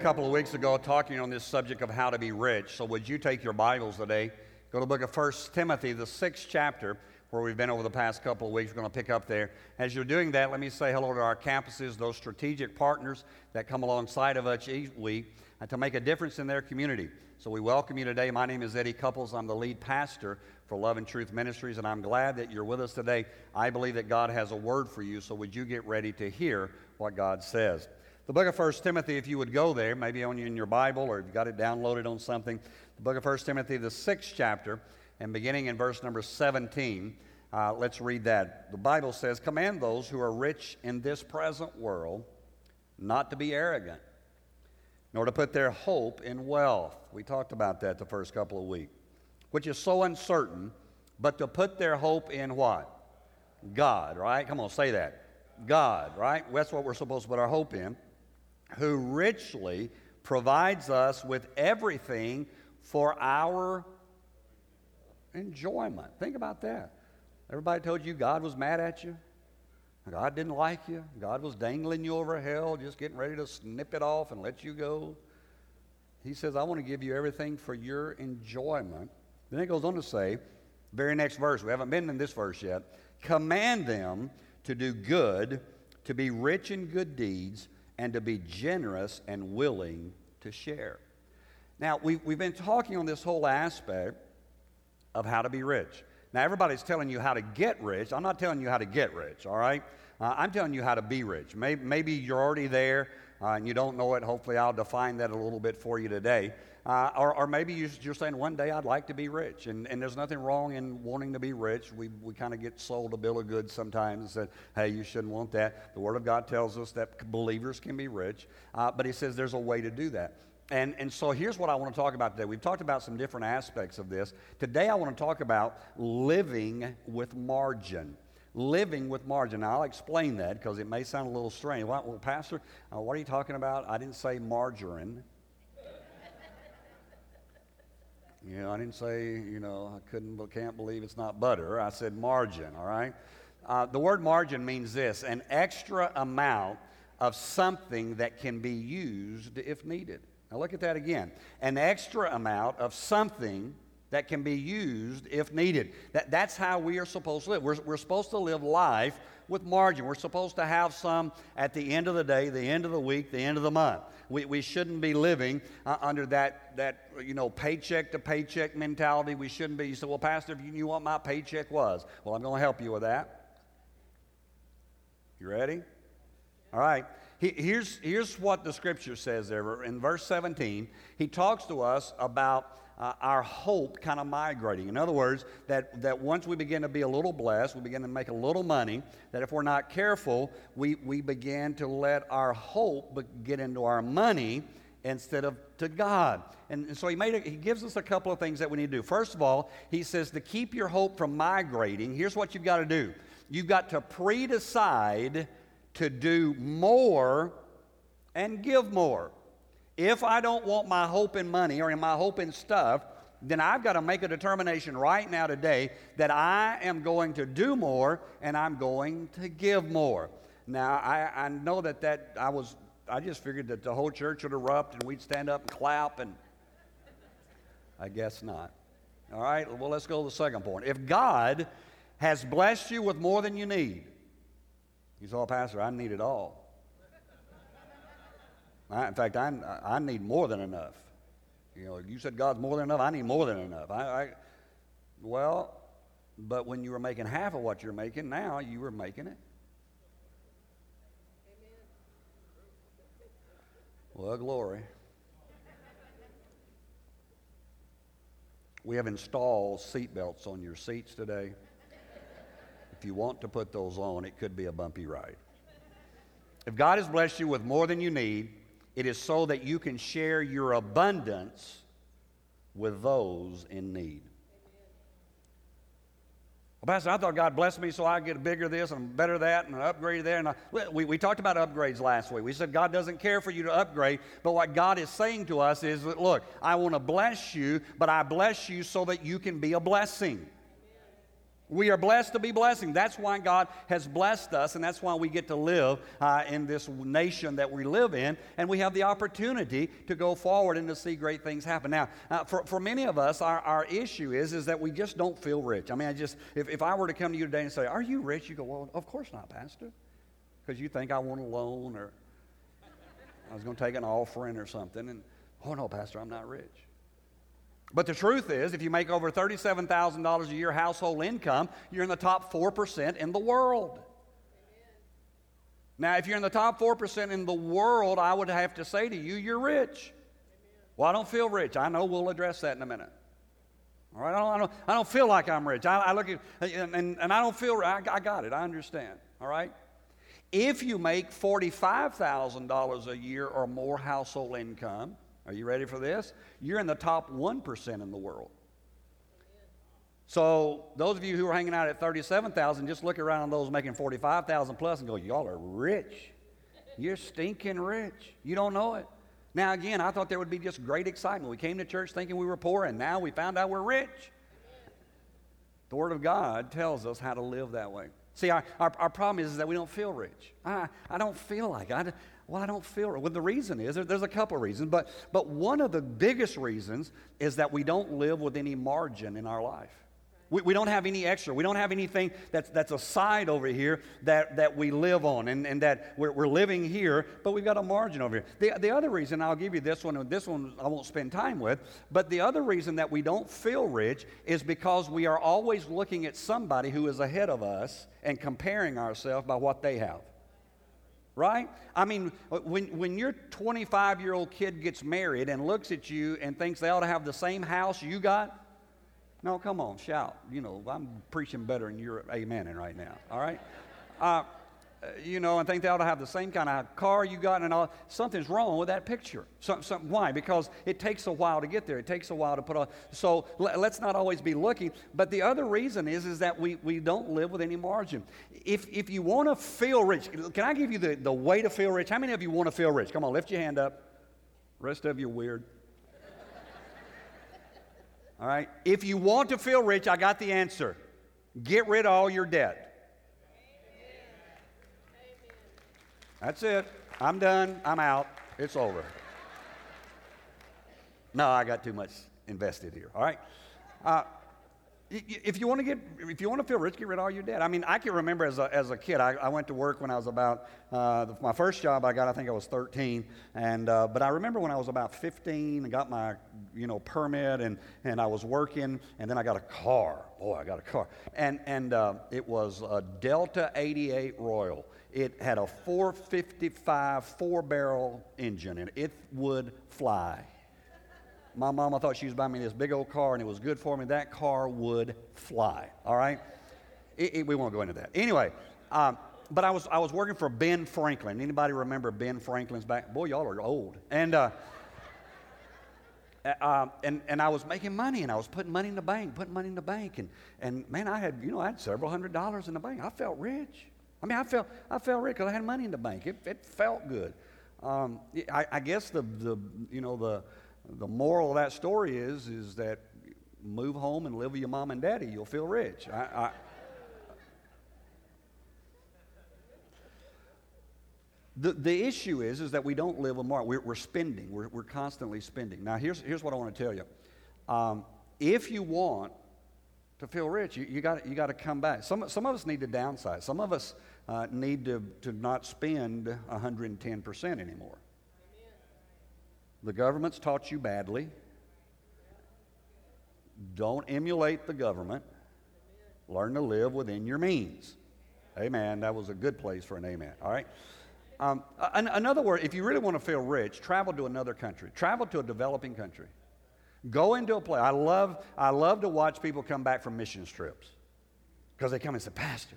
couple of weeks ago talking on this subject of how to be rich. So, would you take your Bibles today? Go to the book of 1 Timothy, the sixth chapter, where we've been over the past couple of weeks. We're going to pick up there. As you're doing that, let me say hello to our campuses, those strategic partners that come alongside of us each week uh, to make a difference in their community. So, we welcome you today. My name is Eddie Couples. I'm the lead pastor for Love and Truth Ministries, and I'm glad that you're with us today. I believe that God has a word for you, so would you get ready to hear what God says? The book of 1 Timothy, if you would go there, maybe on in your Bible or if you've got it downloaded on something, the book of 1 Timothy, the sixth chapter, and beginning in verse number 17, uh, let's read that. The Bible says, Command those who are rich in this present world not to be arrogant, nor to put their hope in wealth. We talked about that the first couple of weeks, which is so uncertain, but to put their hope in what? God, right? Come on, say that. God, right? That's what we're supposed to put our hope in who richly provides us with everything for our enjoyment. Think about that. Everybody told you God was mad at you. God didn't like you. God was dangling you over hell, just getting ready to snip it off and let you go. He says, I want to give you everything for your enjoyment. Then it goes on to say, very next verse, we haven't been in this verse yet. Command them to do good, to be rich in good deeds, and to be generous and willing to share. Now, we've, we've been talking on this whole aspect of how to be rich. Now, everybody's telling you how to get rich. I'm not telling you how to get rich, all right? Uh, I'm telling you how to be rich. Maybe, maybe you're already there uh, and you don't know it. Hopefully, I'll define that a little bit for you today. Uh, or, or, maybe you're saying, one day I'd like to be rich. And, and there's nothing wrong in wanting to be rich. We, we kind of get sold a bill of goods sometimes that, hey, you shouldn't want that. The Word of God tells us that believers can be rich. Uh, but He says there's a way to do that. And, and so here's what I want to talk about today. We've talked about some different aspects of this. Today I want to talk about living with margin living with margin. Now, I'll explain that because it may sound a little strange. Well, well Pastor, uh, what are you talking about? I didn't say margarine. You know, I didn't say, you know, I couldn't, but can't believe it's not butter. I said margin, all right? Uh, the word margin means this an extra amount of something that can be used if needed. Now, look at that again. An extra amount of something that can be used if needed. That, that's how we are supposed to live. We're, we're supposed to live life with margin. We're supposed to have some at the end of the day, the end of the week, the end of the month. We, we shouldn't be living uh, under that, that, you know, paycheck to paycheck mentality. We shouldn't be. You say, well, Pastor, if you knew what my paycheck was, well, I'm going to help you with that. You ready? All right. here's, here's what the scripture says there. In verse 17, he talks to us about uh, our hope kind of migrating. In other words, that, that once we begin to be a little blessed, we begin to make a little money, that if we're not careful, we, we begin to let our hope get into our money instead of to God. And, so he, made a, he gives us a couple of things that we need to do. First of all, he says to keep your hope from migrating, here's what you've got to do you've got to pre decide to do more and give more. If I don't want my hope in money or in my hope in stuff, then I've got to make a determination right now today that I am going to do more and I'm going to give more. Now, I, I know that that I was, I just figured that the whole church would erupt and we'd stand up and clap, and I guess not. All right, well, let's go to the second point. If God has blessed you with more than you need, you oh, Pastor, I need it all. I, in fact, I, I need more than enough. You know, you said God's more than enough. I need more than enough. I, I, well, but when you were making half of what you're making, now you were making it. Well, glory. We have installed seatbelts on your seats today. If you want to put those on, it could be a bumpy ride. If God has blessed you with more than you need, it is so that you can share your abundance with those in need. Well, Pastor, I thought God blessed me so I get a bigger this and better that and an upgrade there. And I, we, we talked about upgrades last week. We said God doesn't care for you to upgrade, but what God is saying to us is look, I want to bless you, but I bless you so that you can be a blessing. We are blessed to be blessing. That's why God has blessed us, and that's why we get to live uh, in this nation that we live in, and we have the opportunity to go forward and to see great things happen. Now, uh, for, for many of us, our, our issue is, is that we just don't feel rich. I mean, I just, if, if I were to come to you today and say, Are you rich? You go, Well, of course not, Pastor. Because you think I want a loan or I was going to take an offering or something. And, oh, no, Pastor, I'm not rich. But the truth is, if you make over $37,000 a year household income, you're in the top 4% in the world. Now, if you're in the top 4% in the world, I would have to say to you, you're rich. Well, I don't feel rich. I know we'll address that in a minute. All right, I don't, I don't, I don't feel like I'm rich. I, I look at, and, and, and, I don't feel, I, I got it. I understand. All right? If you make $45,000 a year or more household income, are you ready for this? You're in the top 1% in the world. So those of you who are hanging out at 37,000, just look around on those making 45,000 plus and go, y'all are rich. You're stinking rich. You don't know it. Now again, I thought there would be just great excitement. We came to church thinking we were poor and now we found out we're rich. The Word of God tells us how to live that way. See, our, our, our problem is, is that we don't feel rich. I, I don't feel like it. I, well, I don't feel it. Well, the reason is there's a couple of reasons, but, but one of the biggest reasons is that we don't live with any margin in our life. We, we don't have any extra. We don't have anything that's, that's a side over here that, that we live on and, and that we're, we're living here, but we've got a margin over here. The, the other reason, I'll give you this one, and this one I won't spend time with, but the other reason that we don't feel rich is because we are always looking at somebody who is ahead of us and comparing ourselves by what they have right? I mean, when, when your 25 year old kid gets married and looks at you and thinks they ought to have the same house you got, no, come on, shout. You know, I'm preaching better than you're amening right now, all right? Uh, you know, and think they ought to have the same kind of car you got and all. Something's wrong with that picture. Some, some, why? Because it takes a while to get there. It takes a while to put on. So let, us not always be looking. But the other reason is, is that we, we don't live with any margin. If, if you want to feel rich, can I give you the, the way to feel rich? How many of you want to feel rich? Come on, lift your hand up. Rest of you weird. All right? If you want to feel rich, I got the answer. Get rid of all your debt. That's it. I'm done. I'm out. It's over. No, I got too much invested here. All right? Uh, if you want to get, if you want to feel rich, get rid of all your debt. I mean, I can remember as a, as a kid, I, I went to work when I was about, uh, my first job I got, I think I was 13. And, uh, but I remember when I was about 15 and got my, you know, permit and, and I was working and then I got a car. Boy, I got a car. And, and uh, it was a Delta 88 Royale. It had a 455 four barrel engine and it would fly. My mama thought she was buying me this big old car and it was good for me. That car would fly, all right? It, it, we won't go into that. Anyway, um, but I was, I was working for Ben Franklin. Anybody remember Ben Franklin's back? Boy, y'all are old. And, uh, uh, and, and I was making money and I was putting money in the bank, putting money in the bank. And, and man, I had, you know, I had several hundred dollars in the bank. I felt rich. I mean, I felt, I felt rich because I had money in the bank. It, it felt good. Um, I, I guess the, the, you know, the, the moral of that story is, is that move home and live with your mom and daddy. You'll feel rich. I, I, the, the issue is, is that we don't live a Mark. We're, we're spending. We're, we're constantly spending. Now, here's, here's what I want to tell you. Um, if you want to feel rich, you, you got you to come back. Some, some of us need to downsize. Some of us uh, need to, to not spend 110% anymore. The government's taught you badly. Don't emulate the government. Learn to live within your means. Amen. That was a good place for an amen. All right. Um, another word, if you really want to feel rich, travel to another country. Travel to a developing country. Go into a place. I love, I love to watch people come back from mission trips because they come and say, Pastor,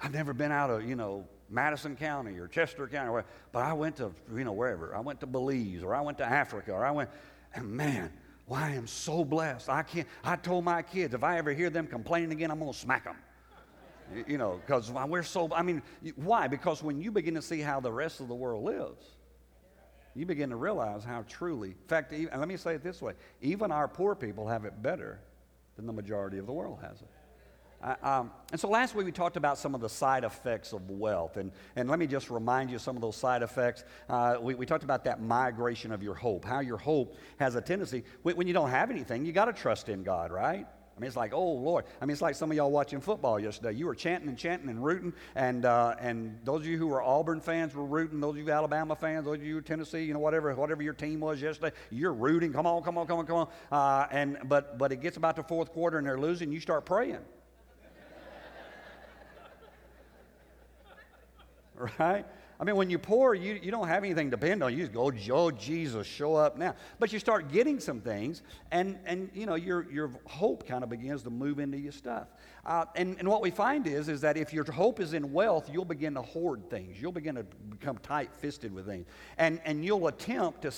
I've never been out of, you know, Madison County or Chester County, or but I went to, you know, wherever. I went to Belize or I went to Africa or I went, and man, well, I am so blessed. I can't, I told my kids, if I ever hear them complaining again, I'm going to smack them. You know, because we're so, I mean, why? Because when you begin to see how the rest of the world lives, you begin to realize how truly, in fact, even, let me say it this way even our poor people have it better than the majority of the world has it. Uh, um, and so last week we talked about some of the side effects of wealth. And, and let me just remind you some of those side effects. Uh, we, we talked about that migration of your hope, how your hope has a tendency, when, when you don't have anything, you got to trust in God, right? I mean, it's like, oh, Lord. I mean, it's like some of y'all watching football yesterday. You were chanting and chanting and rooting. And, uh, and those of you who were Auburn fans were rooting. Those of you Alabama fans, those of you Tennessee, you know, whatever, whatever your team was yesterday, you're rooting. Come on, come on, come on, come on. Uh, and, but, but it gets about the fourth quarter and they're losing. You start praying. Right? I mean, when you're poor, you, you don't have anything to depend on. You just go, oh, Jesus, show up now. But you start getting some things, and, and you know, your, your hope kind of begins to move into your stuff. Uh, and, and what we find is, is that if your hope is in wealth, you'll begin to hoard things. You'll begin to become tight-fisted with things. And, and you'll attempt to